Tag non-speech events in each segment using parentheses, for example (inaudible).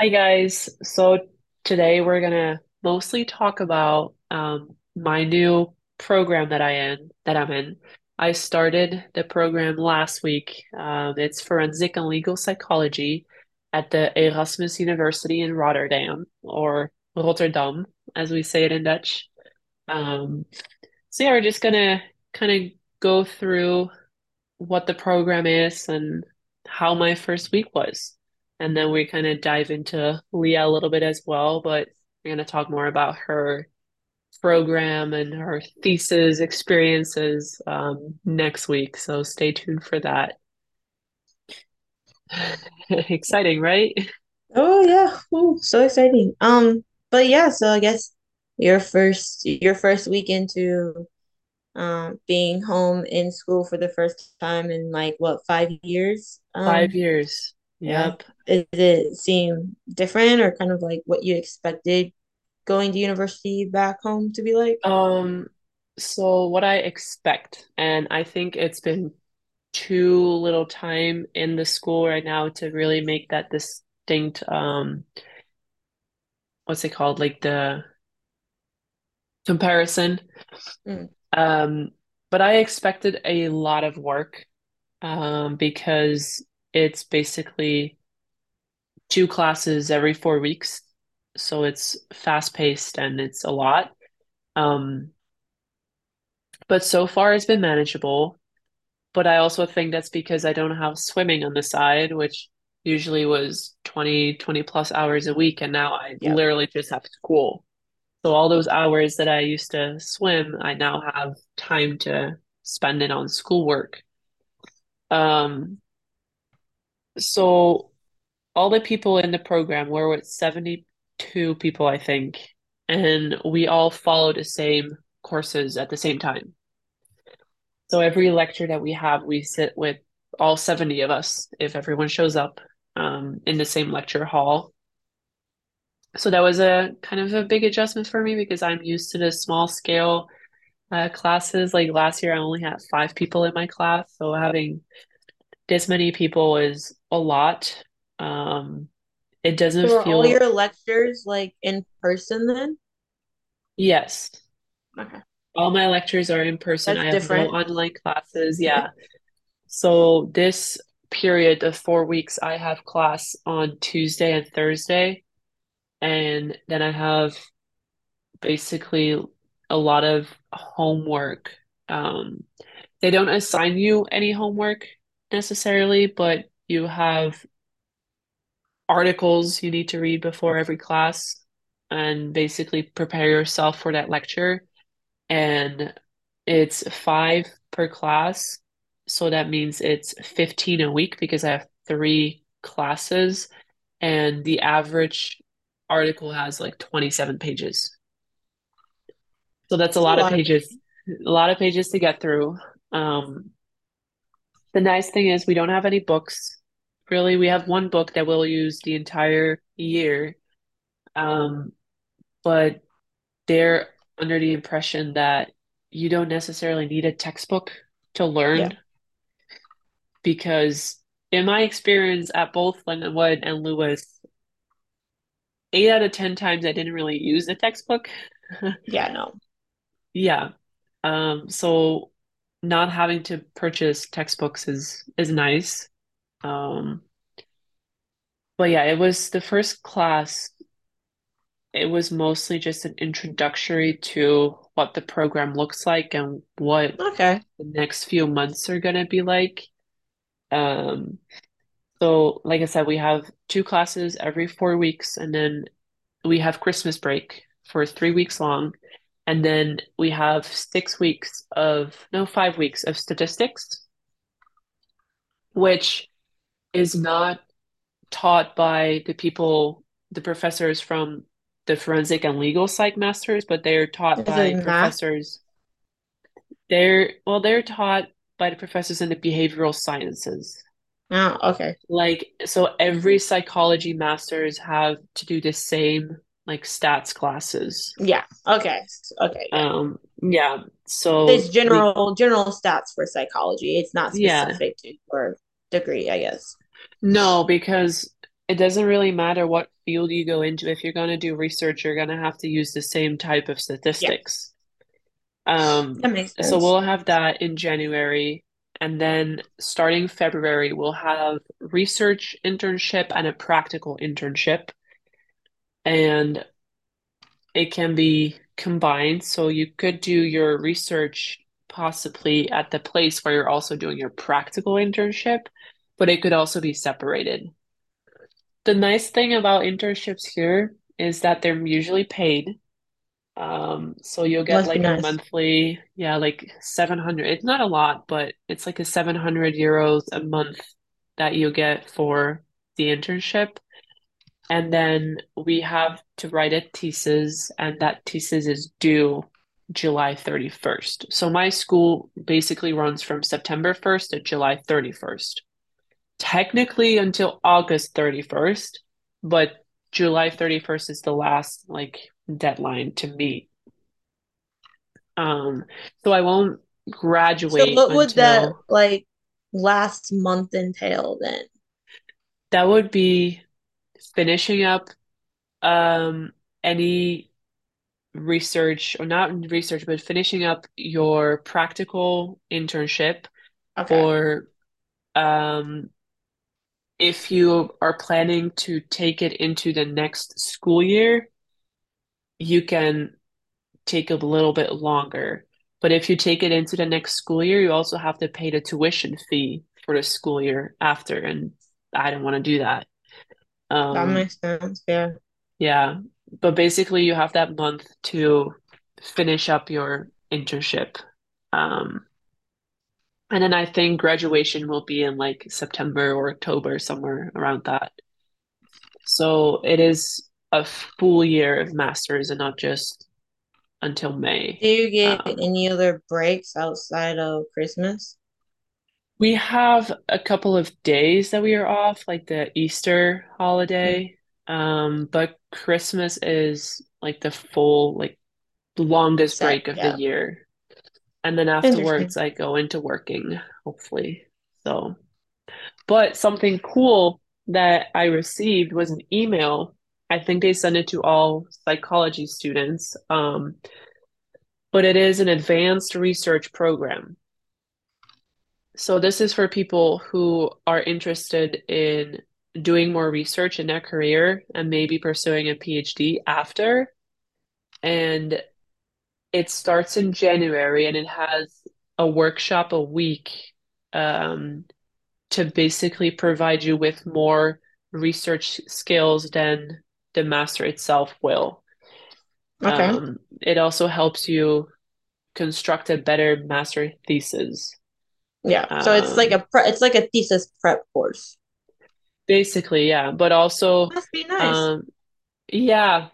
Hi guys. So today we're gonna mostly talk about um, my new program that I in that I'm in. I started the program last week. Um, it's forensic and legal psychology at the Erasmus University in Rotterdam or Rotterdam, as we say it in Dutch. Um, so yeah, we're just gonna kind of go through what the program is and how my first week was. And then we kind of dive into Leah a little bit as well, but we're going to talk more about her program and her thesis experiences um, next week. So stay tuned for that. (laughs) Exciting, right? Oh yeah, Ooh, so exciting. Um, but yeah, so I guess your first your first week into um being home in school for the first time in like what five years? Five Um, years. Yep. Is it seem different or kind of like what you expected going to university back home to be like? Um, so what I expect, and I think it's been too little time in the school right now to really make that distinct um what's it called? Like the comparison. Mm, Um, but I expected a lot of work um, because it's basically two classes every four weeks. So it's fast paced and it's a lot. Um, but so far it's been manageable. But I also think that's because I don't have swimming on the side, which usually was 20 20 plus hours a week. And now I yeah. literally just have school. So all those hours that I used to swim, I now have time to spend it on schoolwork. Um, so all the people in the program were with 72 people, I think, and we all follow the same courses at the same time. So every lecture that we have, we sit with all 70 of us if everyone shows up um, in the same lecture hall. So that was a kind of a big adjustment for me because I'm used to the small scale uh, classes. Like last year, I only had five people in my class, so having this many people is a lot. Um, it doesn't So are all your lectures like in person then? yes, Okay. all my lectures are in person. That's I have no online classes. Yeah. So this period of four weeks, I have class on Tuesday and Thursday, and then I have basically a lot of homework. Um, they don't assign you any homework necessarily, but you have articles you need to read before every class and basically prepare yourself for that lecture. And it's five per class. So that means it's 15 a week because I have three classes, and the average article has like 27 pages. So that's a It's a lot of lot of pages, a lot of pages to get through. Um, the nice thing is we don't have any books. Really, we have one book that we'll use the entire year. Um, but they're under the impression that you don't necessarily need a textbook to yeah. learn because in my experience at both Lindenwood and Lewis, eight out of 10 times I didn't really use a textbook. (laughs) Yeah, no. Yeah. Um, so not having to purchase textbooks is is nice. Um, but yeah, it was the first class. It was mostly just an introductory to what the program looks like and what Okay. the next few months are gonna be like. Um, so like I said, we have two classes every four weeks, and then we have Christmas break for three weeks long. And then we have six weeks of, no, five weeks of statistics, which is not taught by the people, the professors from the forensic and legal psych masters, but they're taught Is by professors. They're, well, they're taught by the professors in the behavioral sciences. Oh, okay. Like, so every psychology masters have to do the same like stats classes. Yeah. Okay. Okay. Yeah. Um, yeah. It's So we, general general stats for psychology. It's not yeah, specific to your degree, I guess. no, because it doesn't really matter what field you go into. If you're going to do research, you're going to have to use the same type of Yeah, statistics. Um, that makes so we'll have that in January, and then starting February, we'll have research internship and a practical internship, and it can be combined. So you could do your research possibly at the place where you're also doing your practical internship, but it could also be separated. The nice thing about internships here is that they're usually paid. Um, so you'll get Must like a monthly, yeah, like 700. It's not a lot, but it's like a 700 euros a month that you get for the internship. And then we have to write a thesis, and that thesis is due July 31st. So my school basically runs from September 1st to July 31st. Technically until August 31st, but July 31st is the last like deadline to meet. Um, so I won't graduate. So what would that like last month entail then? that would be finishing up um any research or not research, but finishing up your practical internship Okay. or um, if you are planning to take it into the next school year, you can take a little bit longer. But if you take it into the next school year, you also have to pay the tuition fee for the school year after, and I don't want to do that. That Um, makes sense. Yeah. yeah, but basically you have that month to finish up your internship. Um, And then I think graduation will be in like September or October, somewhere around that. So it is a full year of masters and not just until May. Do you get Um, any other breaks outside of Christmas? We have a couple of days that we are off, like the Easter holiday. Um, but Christmas is like the full, like longest Set. break of the year. And then afterwards, I go into working, hopefully. So. But something cool that I received was an email. I think they send it to all psychology students. Um, but it is an advanced research program. So this is for people who are interested in doing more research in their career and maybe pursuing a PhD after. And it starts in January and it has a workshop a week um, to basically provide you with more research skills than the master itself will. Okay. Um, it also helps you construct a better master thesis. Yeah. So it's like Um, a pre- it's like a thesis prep course. basically, yeah, but also, Must be nice. um, yeah,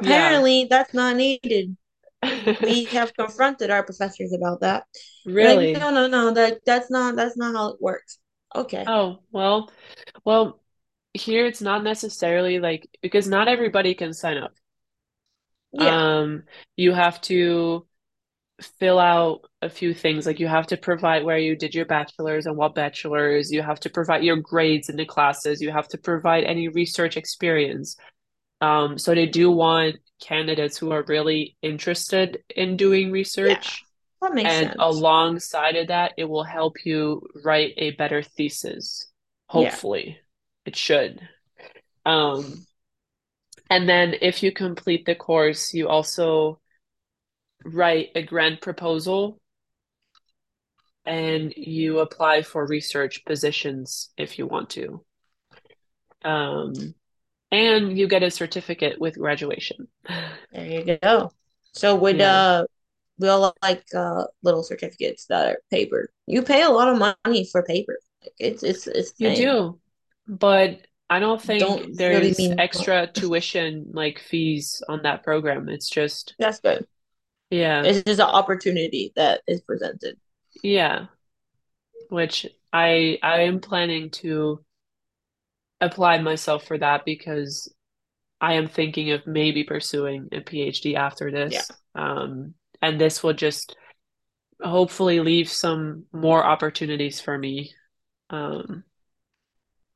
yeah, Apparently, that's not needed. (laughs) We have confronted our professors about that. They're like, really. no, no, no, that that's not that's not how it works. Okay. Oh, well, well, here it's not necessarily like because not everybody can sign up. Yeah. Um, you have to fill out a few things. Like you have to provide where you did your bachelor's and what bachelor's. You have to provide your grades in the classes. You have to provide any research experience. Um, so they do want candidates who are really interested in doing Yeah. research. That makes And sense. alongside of that, it will help you write a better thesis. Yeah. Hopefully, it should. Um, and then if you complete the course, you also write a grant proposal and you apply for research positions if you want to. Um, and you get a certificate with graduation. There you go. So would Yeah, uh we all like uh little certificates that are paper. You pay a lot of money for paper. Like it's it's it's you do. But I don't think Don't really there's mean extra tuition like fees on that program. It's just, That's good. Yeah, It's just an opportunity that is presented. yeah, which I I am planning to apply myself for that because I am thinking of maybe pursuing a PhD after this. Yeah. Um, and this will just hopefully leave some more opportunities for me. Um,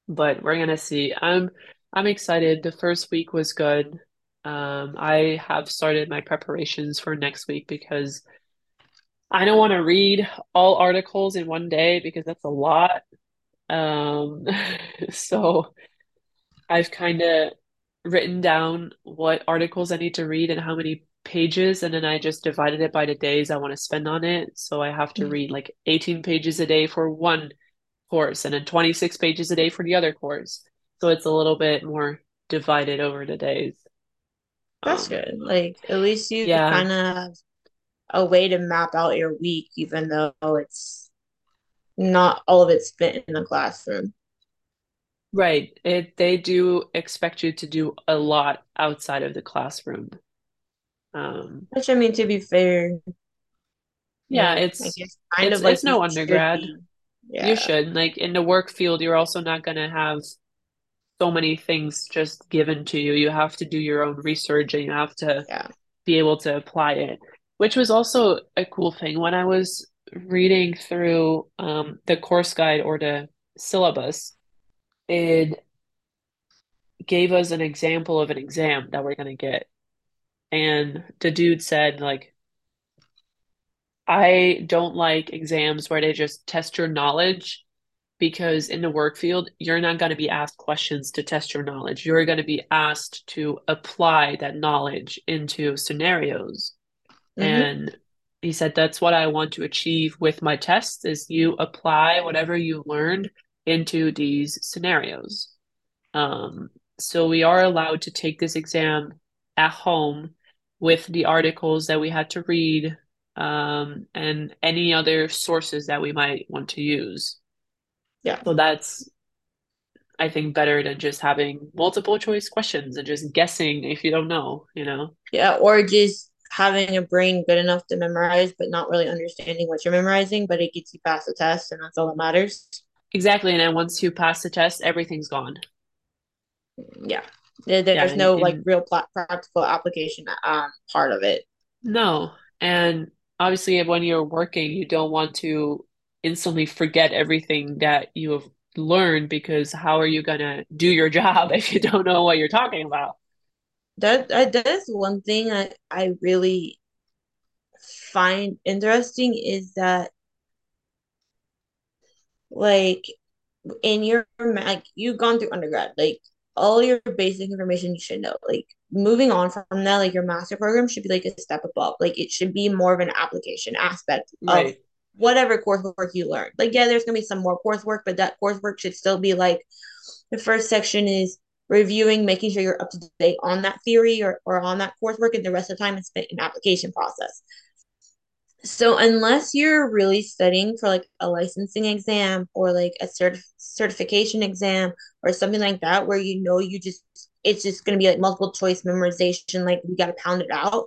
but we're gonna see. I'm I'm excited. The first week was good. Um, I have started my preparations for next week because I don't want to read all articles in one day because that's a lot. Um, (laughs) so I've kind of written down what articles I need to read and how many pages, and then I just divided it by the days I want to spend on it. So I have to read like 18 pages a day for one course and then 26 pages a day for the other course. So it's a little bit more divided over the days. That's Um, good. Like at least you yeah, kind of have a way to map out your week, even though it's not all of it spent in the classroom. right. It they do expect you to do a lot outside of the classroom. Um, Which I mean, to be fair, yeah, yeah, it's kind it's of like it's no undergrad. be. You Yeah, should. Like in the work field, you're also not gonna have so many things just given to you. You have to do your own research and you have to yeah, be able to apply it, which was also a cool thing when I was reading through um, the course guide or the syllabus. It gave us an example of an exam that we're going to get. And the dude said, like, I don't like exams where they just test your knowledge because in the work field, you're not going to be asked questions to test your knowledge. You're going to be asked to apply that knowledge into scenarios. mm-hmm. And he said, that's what I want to achieve with my tests is you apply whatever you learned into these scenarios. Um, so we are allowed to take this exam at home with the articles that we had to read um, and any other sources that we might want to use. Yeah, So that's, I think, better than just having multiple choice questions and just guessing if you don't know, you know? yeah, or just having a brain good enough to memorize, but not really understanding what you're memorizing, but it gets you past the test, and that's all that matters. Exactly. And then once you pass the test, everything's gone. Yeah, there, Yeah. there's And, no like real pla- practical application um part of it. no. And obviously, when you're working, you don't want to instantly forget everything that you have learned because how are you going to do your job (laughs) if you don't know what you're talking about? That that is one thing I I really find interesting is that like in your like you've gone through undergrad like all your basic information you should know like moving on from that like your master program should be like a step above like it should be more of an application aspect of Right. Whatever coursework you learn. Like yeah there's gonna be some more coursework but that coursework should still be like the first section is reviewing making sure you're up to date on that theory or, or on that coursework and the rest of the time is spent in application process. So unless you're really studying for like a licensing exam or like a cert- certification exam or something like that where you know you just it's just going to be like multiple choice memorization like we got to pound it out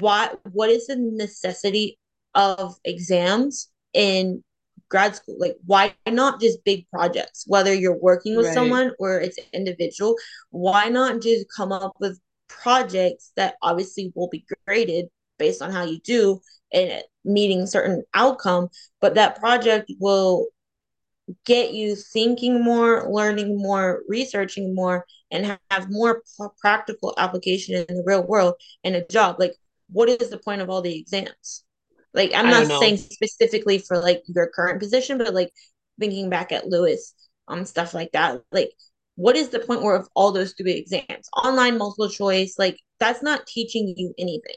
what what is the necessity of exams in grad school. Like why not just big projects? Whether you're working with Right. someone or it's individual why not just come up with projects that obviously will be graded based on how you do and meeting certain outcome but that project will get you thinking more learning more researching more and have more p- practical application in the real world and a job? Like what is the point of all the exams like i'm not saying specifically for like your current position but like thinking back at lewis um stuff like that like what is the point where of all those stupid exams online multiple choice like that's not teaching you anything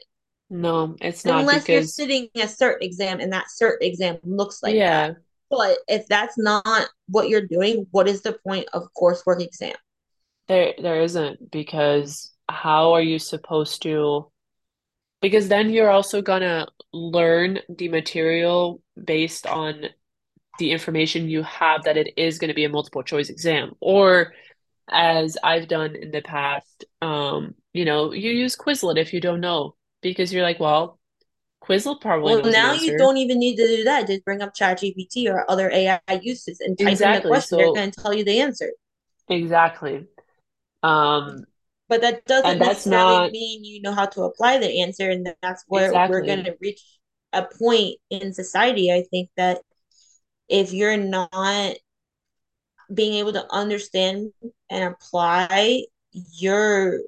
No, it's not unless you're sitting a cert exam and that cert exam looks like that. yeah, But if that's not what you're doing, what is the point of coursework exam? there there isn't because how are you supposed to Because then you're also gonna learn the material based on the information you have that it is going to be a multiple choice exam. Or as I've done in the past, um, you know, you use Quizlet if you don't know, because you're like, well, Quizlet probably Well, now you don't even need to do that. Just bring up ChatGPT or other AI uses and type in the Exactly. question. They're going to tell you the answer. exactly. Um, But that doesn't that's necessarily not mean you know how to apply the answer. And that's where we're going to reach a point in society. I think that if you're not being able to understand and apply your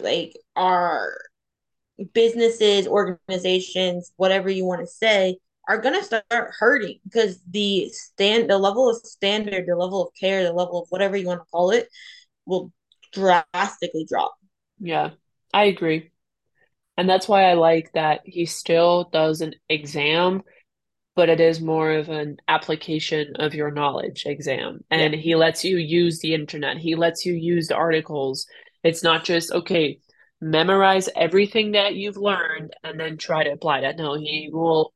like our businesses, organizations, whatever you want to say, are gonna start hurting because the stand the level of standard, the level of care, the level of whatever you want to call it will drastically drop. Yeah, I agree. And that's why I like that he still does an exam, but it is more of an application of your knowledge exam. And Yeah. he lets you use the internet, he lets you use the articles. It's not just, okay, memorize everything that you've learned and then try to apply that. No, he will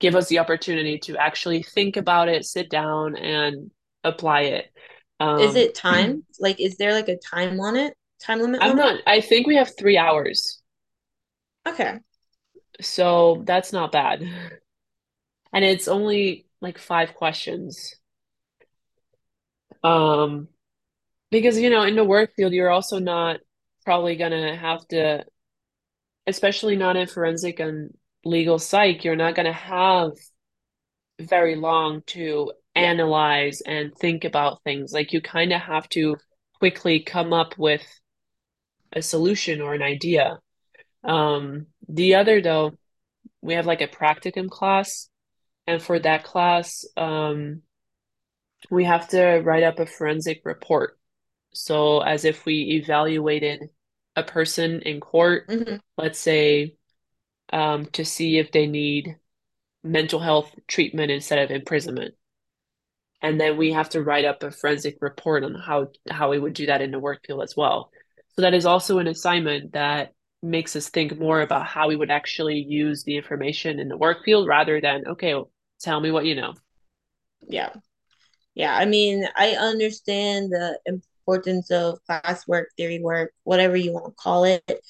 give us the opportunity to actually think about it, sit down and apply it. Is Um, it time? Like, is there like a time on it? Time limit I'm on it? not, I think we have three hours, Okay. so that's not bad. And it's only like five questions. Um, because you know, in the work field, you're also not probably gonna have to, especially not in forensic and legal psych, you're not gonna have very long to. Analyze and think about things. Like you kind of have to quickly come up with a solution or an idea. Um, the other though, we have like a practicum class, and for that class, um, we have to write up a forensic report. So as if we evaluated a person in court, hmm let's say, um, to see if they need mental health treatment instead of imprisonment. And then we have to write up a forensic report on how how we would do that in the work field as well. So that is also an assignment that makes us think more about how we would actually use the information in the work field rather than, okay, well, tell me what you know. Yeah. Yeah. I mean, I understand the importance of classwork, theory work, whatever you want to call it.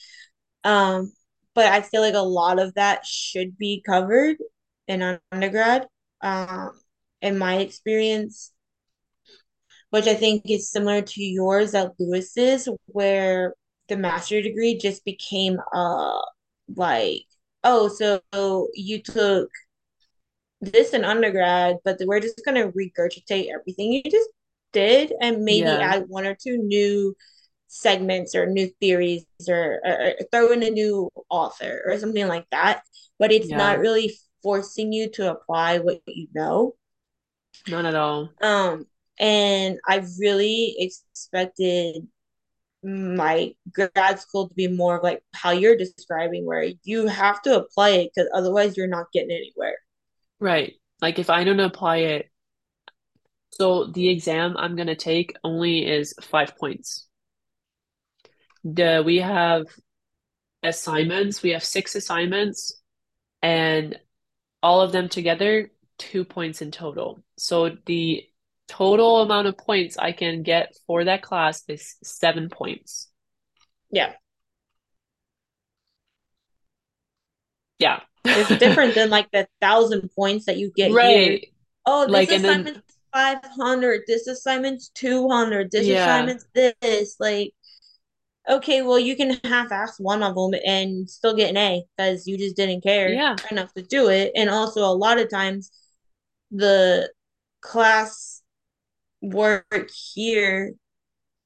Um, but I feel like a lot of that should be covered in undergrad. Um, in my experience, which I think is similar to yours at Lewis's, where the master degree just became uh like, oh, so you took this in undergrad, but we're just gonna regurgitate everything you just did and maybe Yeah, add one or two new segments or new theories or, or, or throw in a new author or something like that. But it's not really forcing you to apply what you know. Not at all. Um, and I really expected my grad school to be more of like how you're describing, where you have to apply it because otherwise you're not getting anywhere. Right. Like if I don't apply it, so the exam I'm gonna take only is five points. The we have assignments, we have six assignments, and all of them together, two points in total. So the total amount of points I can get for that class is seven points. Yeah. Yeah. It's (laughs) different than like the thousand points that you get here. Right. Oh, this Like, and then, assignment's 500, this assignment's 200, this yeah, assignment's this. Like, okay, well, you can half ass one of them and still get an A because you just didn't care yeah, enough to do it. And also, a lot of times, the class work here,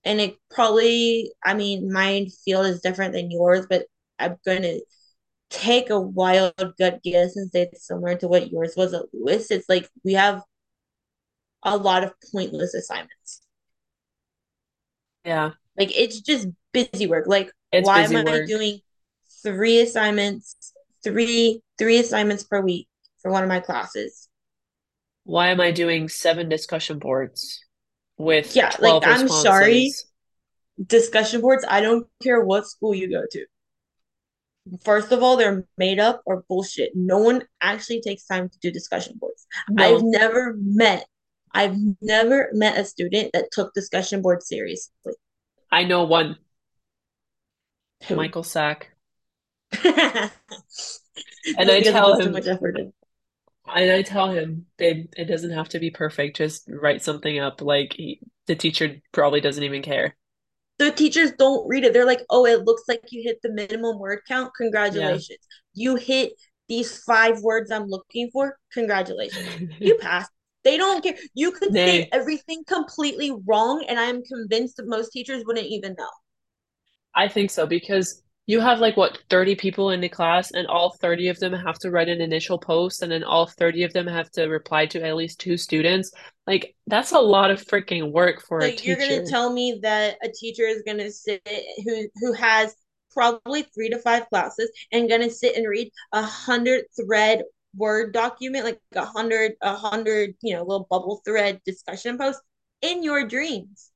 and it probably, I mean, my field is different than yours, but I'm going to take a wild gut guess and say it's similar to what yours was at Lewis. It's like we have a lot of pointless assignments. yeah. Like it's just busy work. Like It's why am busy I doing three assignments, three three assignments per week for one of my classes? Why am I doing seven discussion boards with Yeah, like 12 I'm sorry, discussion boards, I don't care what school you go to. First of all, they're made up or bullshit. No one actually takes time to do discussion boards. I've never met I've never met a student that took discussion boards seriously. I know one, Who? Michael Sack. (laughs) And I tell puts too him, much effort in. And I tell him, babe, it doesn't have to be perfect. Just write something up. Like he, the teacher probably doesn't even care. The teachers don't read it. They're like, oh, it looks like you hit the minimum word count. Yeah. Congratulations. You hit these five words I'm looking for. Congratulations. (laughs) You passed. They don't care. You could say everything completely wrong, and I'm convinced that most teachers wouldn't even know. I think so because you have like what 30 people in the class and all 30 of them have to write an initial post and then all 30 of them have to reply to at least two students. Like that's a lot of freaking work for So a you're gonna tell me that a teacher is gonna sit who who has probably three to five classes and gonna sit and read a hundred thread word document, like a hundred, a hundred, you know, little bubble thread discussion post in your dreams.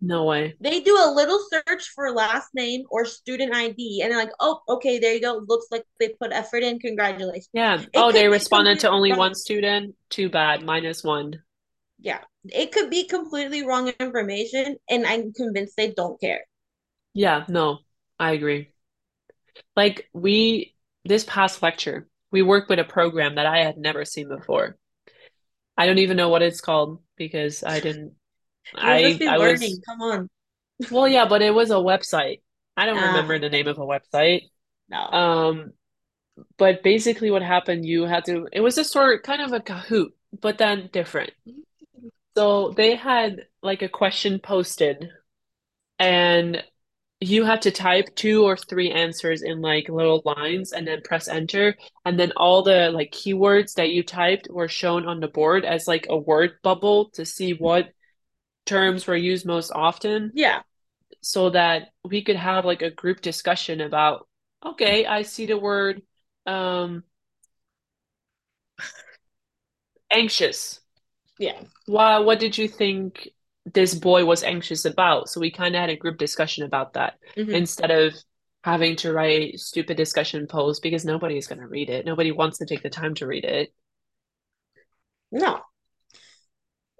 No way. They do a little search for last name or student ID, and they're like, "Oh, okay, there you go. Looks like they put effort in. Congratulations." Yeah. It Oh, they responded to only wrong. one student. Too bad. Minus one. Yeah, it could be completely wrong information, and I'm convinced they don't care. Yeah, no, I agree. Like we, this past lecture, we worked with a program that I had never seen before. I don't even know what it's called because I didn't, I, I was. Come on. well, yeah, but it was a website. I don't Uh, remember the name of a website. no. Um, but basically what happened, you had to, it was a sort kind of a Kahoot, but then different. So they had like a question posted and you had to type two or three answers in like little lines and then press enter. And then all the like keywords that you typed were shown on the board as like a word bubble to see what terms were used most often Yeah. so that we could have like a group discussion about, okay, I see the word um anxious. Yeah. Why, what did you think this boy was anxious about? So we kind of had a group discussion about that hmm instead of having to write stupid discussion posts because nobody's going to read it. Nobody wants to take the time to read it. No.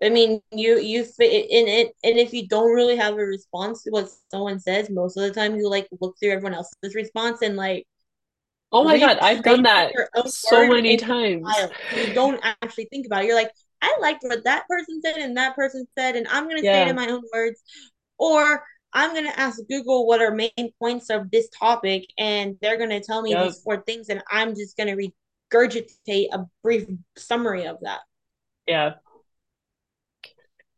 I mean, you you fit in it, and if you don't really have a response to what someone says, most of the time you like look through everyone else's response and like Oh my God, I've done that so many times. you don't actually think about it. You're like, I liked what that person said and that person said, and I'm gonna say it in my own words, or I'm gonna ask Google what are main points of this topic, and they're gonna tell me yep, these four things, and I'm just gonna regurgitate a brief summary of that. yeah,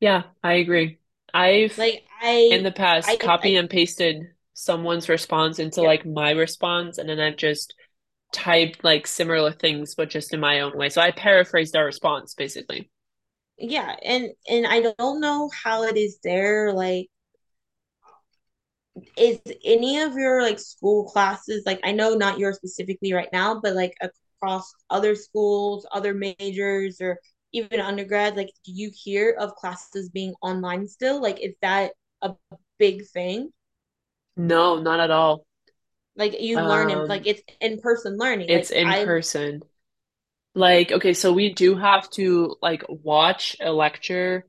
yeah, I agree. I've Like I in the past I, copy I and pasted someone's response into yeah, like my response, and then I've just typed like similar things, but just in my own way. So I paraphrased our response basically. yeah, and and I don't know how it is there. Like, is any of your like school classes like I know not yours specifically right now, but like across other schools, other majors, or even undergrad, like do you hear of classes being online still? Like, is that a big thing? No, not at all. Like you learn in like Um, it's in person learning. it's Like in I person. Like, okay, so we do have to like watch a lecture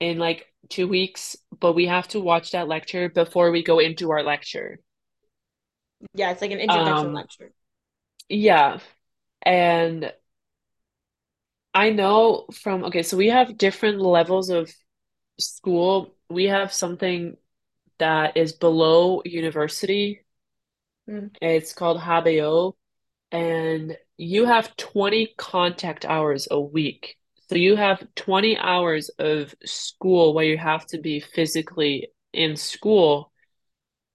in like two weeks, but we have to watch that lecture before we go into our lecture. yeah, it's like an introduction Um, lecture. yeah. And I know from, okay, so we have different levels of school. We have something that is below university. Mm, It's called HBO, and you have 20 contact hours a week. So you have 20 hours of school where you have to be physically in school.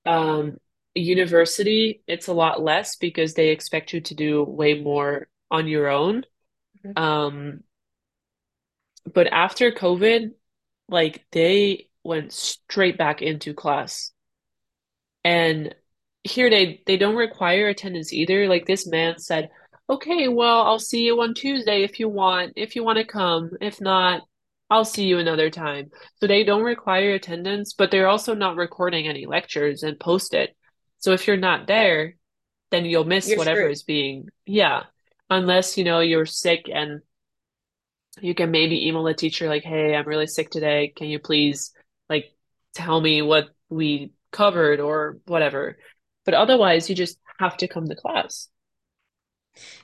Um, university, it's a lot less because they expect you to do way more on your own. Um, but after COVID, like they went straight back into class. And here they they don't require attendance either. Like this man said, "Okay, well, I'll see you on Tuesday if you want, if you want to come. If not, I'll see you another time." So they don't require attendance, but they're also not recording any lectures and post it. So if you're not there, then you'll miss you're whatever screwed. is being, yeah, unless you know you're sick and you can maybe email the teacher like, "Hey, I'm really sick today. Can you please like tell me what we covered or whatever?" But otherwise, you just have to come to class.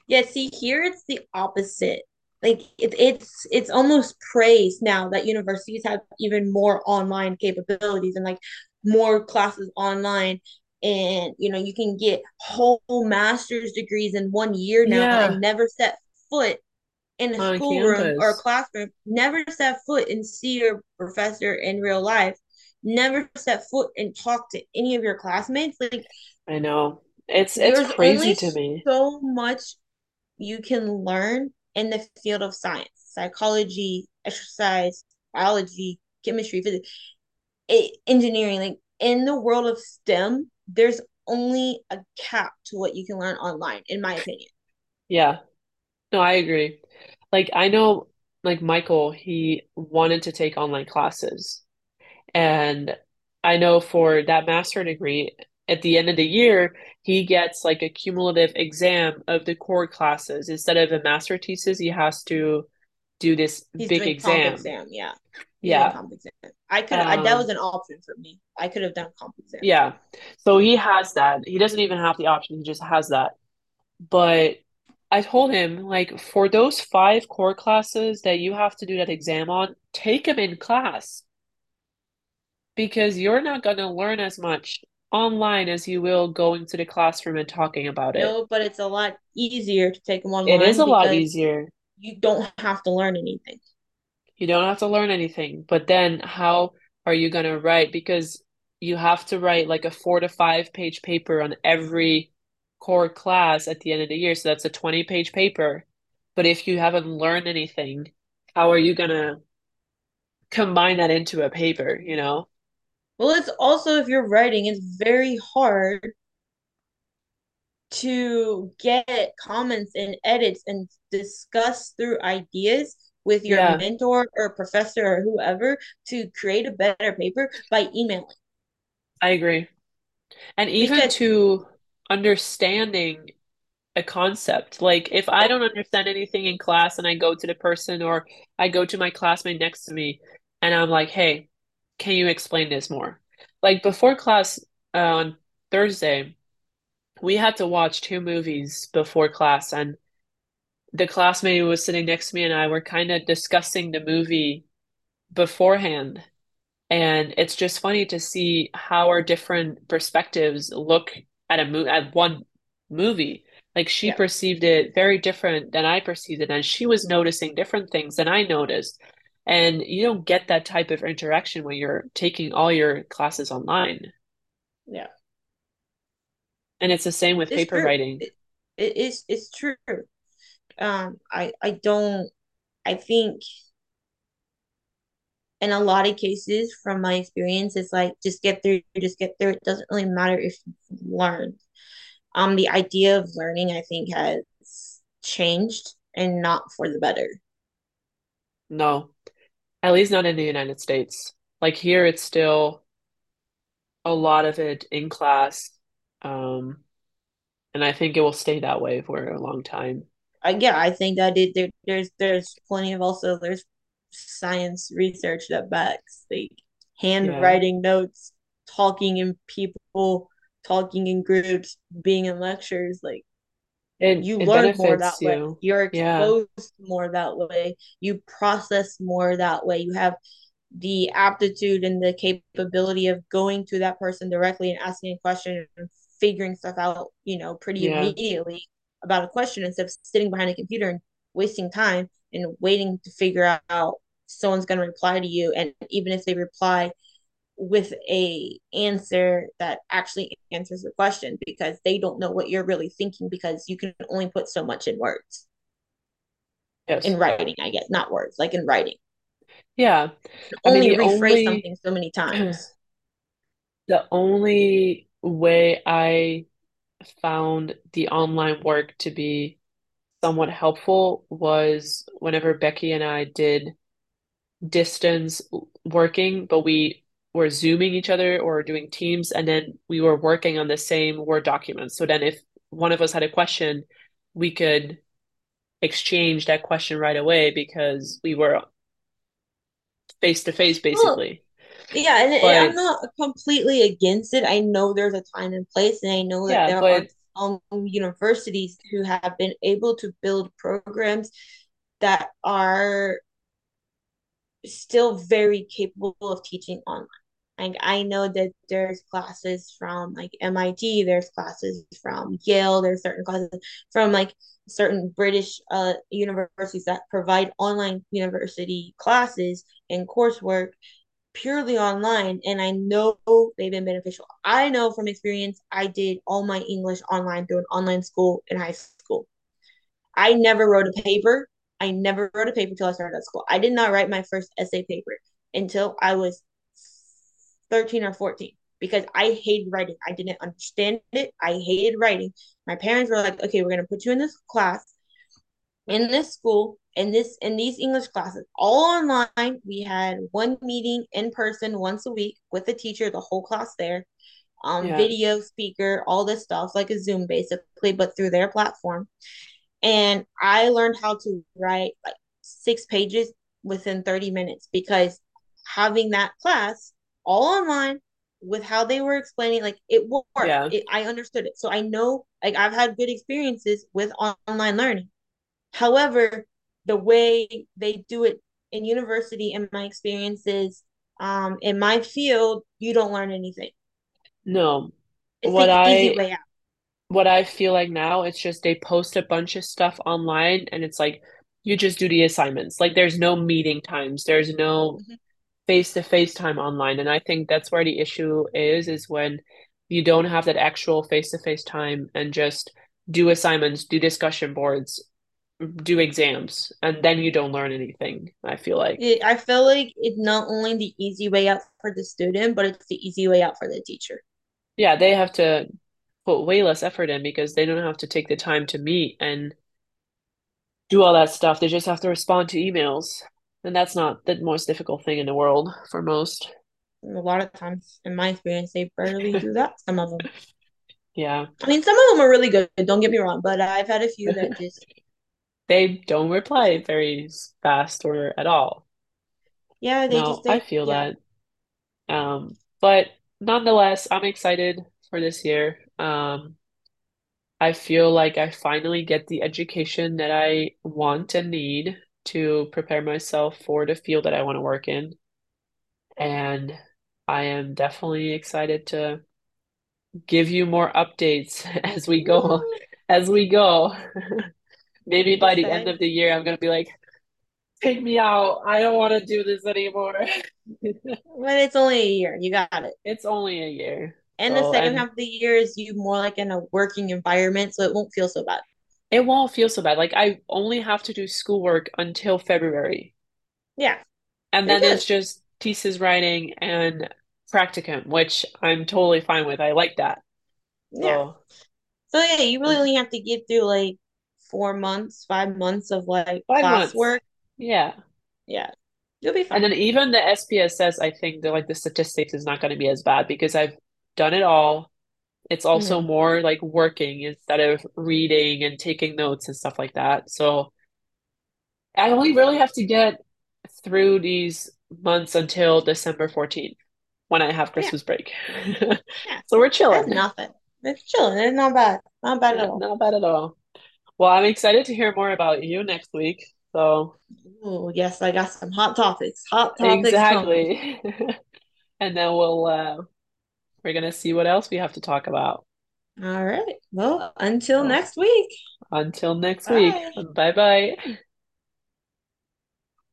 Yeah, see, here it's the opposite. Like it, it's it's almost praised now that universities have even more online capabilities and like more classes online. And you know, you can get whole master's degrees in one year now and Yeah. never set foot in a schoolroom or a classroom, never set foot and see your professor in real life, never set foot and talk to any of your classmates. Like I know. It's it's crazy to me. so much you can learn in the field of science, psychology, exercise, biology, chemistry, physics, eh, engineering. Like in the world of STEM, there's only a cap to what you can learn online, in my opinion. Yeah. No, I agree. Like I know like Michael, he wanted to take online classes. And I know for that master degree, at the end of the year, he gets like a cumulative exam of the core classes. Instead of a master thesis, he has to do this He's big exam. exam, yeah. Yeah. comp exam. I could I that was Um, an option for me. I could have done comp exam. yeah. So he has that. He doesn't even have the option, he just has that. But I told him, like, for those five core classes that you have to do that exam on, take them in class because you're not going to learn as much online as you will going to the classroom and talking about it. No, but it's a lot easier to take them online. It is a lot easier. you don't have to learn anything. You don't have to learn anything, but then how are you going to write? Because you have to write like a four to five page paper on every core class at the end of the year. So that's a 20 page paper. But if you haven't learned anything, how are you going to combine that into a paper, you know? Well, it's also if you're writing, it's very hard to get comments and edits and discuss through ideas with your Yeah, mentor or professor or whoever to create a better paper by emailing. I agree. And even Because to understanding a concept. Like if I don't understand anything in class and I go to the person or I go to my classmate next to me and I'm like, "Hey, can you explain this more?" Like before class uh, on Thursday, we had to watch two movies before class and the classmate who was sitting next to me and I were kind of discussing the movie beforehand. And it's just funny to see how our different perspectives look at a mo at one movie. Like she yeah, perceived it very different than I perceived it, and she was noticing different things than I noticed. And you don't get that type of interaction when you're taking all your classes online. yeah. And it's the same with It's paper true. writing. It, it is it's true. Um I I don't I think in a lot of cases from my experience it's like just get through just get through it doesn't really matter if you've learned um the idea of learning i think has changed and not for the better No, at least not in the United States. Like here, it's still a lot of it in class. Um, and I think it will stay that way for a long time. I, yeah i think that it there, there's there's plenty of also there's science research that backs like Yeah. handwriting notes talking in people talking in groups being in lectures like It you it learn more that benefits way you. you're Yeah. exposed more that way you process more that way you have the aptitude and the capability of going to that person directly and asking a question and figuring stuff out you know pretty Yeah. immediately about a question instead of sitting behind a computer and wasting time and waiting to figure out someone's going to reply to you. And even if they reply with a answer that actually answers the question because they don't know what you're really thinking because you can only put so much in words. In writing i guess not words like in writing. Yeah. I mean, only rephrase only something so many times. (clears throat) the only way I found the online work to be somewhat helpful was whenever Becky and I did distance working, but we were Zooming each other or doing Teams, and then we were working on the same Word document. So then if one of us had a question, we could exchange that question right away because we were face to face basically. Yeah and, and i'm not completely against it. I know there's a time and place and i know that yeah, there are but some universities who have been able to build programs that are still very capable of teaching online. Like I know that there's classes from like MIT, there's classes from Yale, there's certain classes from like certain British uh, universities that provide online university classes and coursework purely online and I know they've been beneficial. I know from experience I did all my English online through an online school in high school. I never wrote a paper. I never wrote a paper until I started at school. I did not write my first essay paper until I was 13 or 14 because I hated writing. I didn't understand it. I hated writing. My parents were like, okay, we're going to put you in this class, in this school, in this in these English classes, all online. We had one meeting in person once a week with the teacher, the whole class there, um, Yeah. video speaker, all this stuff, like a Zoom basically, but through their platform. And I learned how to write like six pages within 30 minutes because having that class all online with how they were explaining, like it worked. Yeah. It, I understood it. So I know, like, I've had good experiences with online learning. However, the way they do it in university, in my experiences, um, in my field, you don't learn anything. No. It's What I what I feel like now, it's just they post a bunch of stuff online and it's like you just do the assignments. Like there's no meeting times, there's no Mhm. face-to-face time online. And I think that's where the issue is, is when you don't have that actual face-to-face time and just do assignments, do discussion boards, do exams, and then you don't learn anything, I feel like. It, I feel like it's not only the easy way out for the student, but it's the easy way out for the teacher. Yeah, they have to put way less effort in because they don't have to take the time to meet and do all that stuff. They just have to respond to emails. And that's not the most difficult thing in the world for most. A lot of times, in my experience, they barely do that. Some of them. (laughs) Yeah. I mean, some of them are really good. Don't get me wrong, but I've had a few that just, (laughs) They don't reply very fast or at all. yeah, they No, just, I feel yeah. that. Um, but nonetheless, I'm excited for this year. Um, I feel like I finally get the education that I want and need to prepare myself for the field that I want to work in. And I am definitely excited to give you more updates (laughs) as we go, as we go. (laughs) Maybe by the end of the year, I'm gonna be like, take me out. I don't want to do this anymore. (laughs) But it's only a year. You got it. It's only a year. And the second and half of the year is you more like in a working environment, so it won't feel so bad. it won't feel so bad. Like I only have to do schoolwork until February. Yeah, And then it's just thesis writing and practicum, which I'm totally fine with. I like that. Yeah. So, So yeah, you really only have to get through like four months, five months of like five months. classwork. Yeah. Yeah, you'll be fine. And then even the SPSS, I think that like the statistics is not going to be as bad because I've done it all. It's also hmm more like working instead of reading and taking notes and stuff like that. So I only really have to get through these months until December 14th when I have Yeah, Christmas break. (laughs) yeah. So we're That's chilling. nothing. It's chilling. It's not bad. Not bad at all. not bad at all. Well, I'm excited to hear more about you next week. So Oh, yes, I got some hot topics. Hot topics exactly. (laughs) And then we'll uh we're gonna see what else we have to talk about. All right. Well, until next week. until next week. Bye. Bye bye.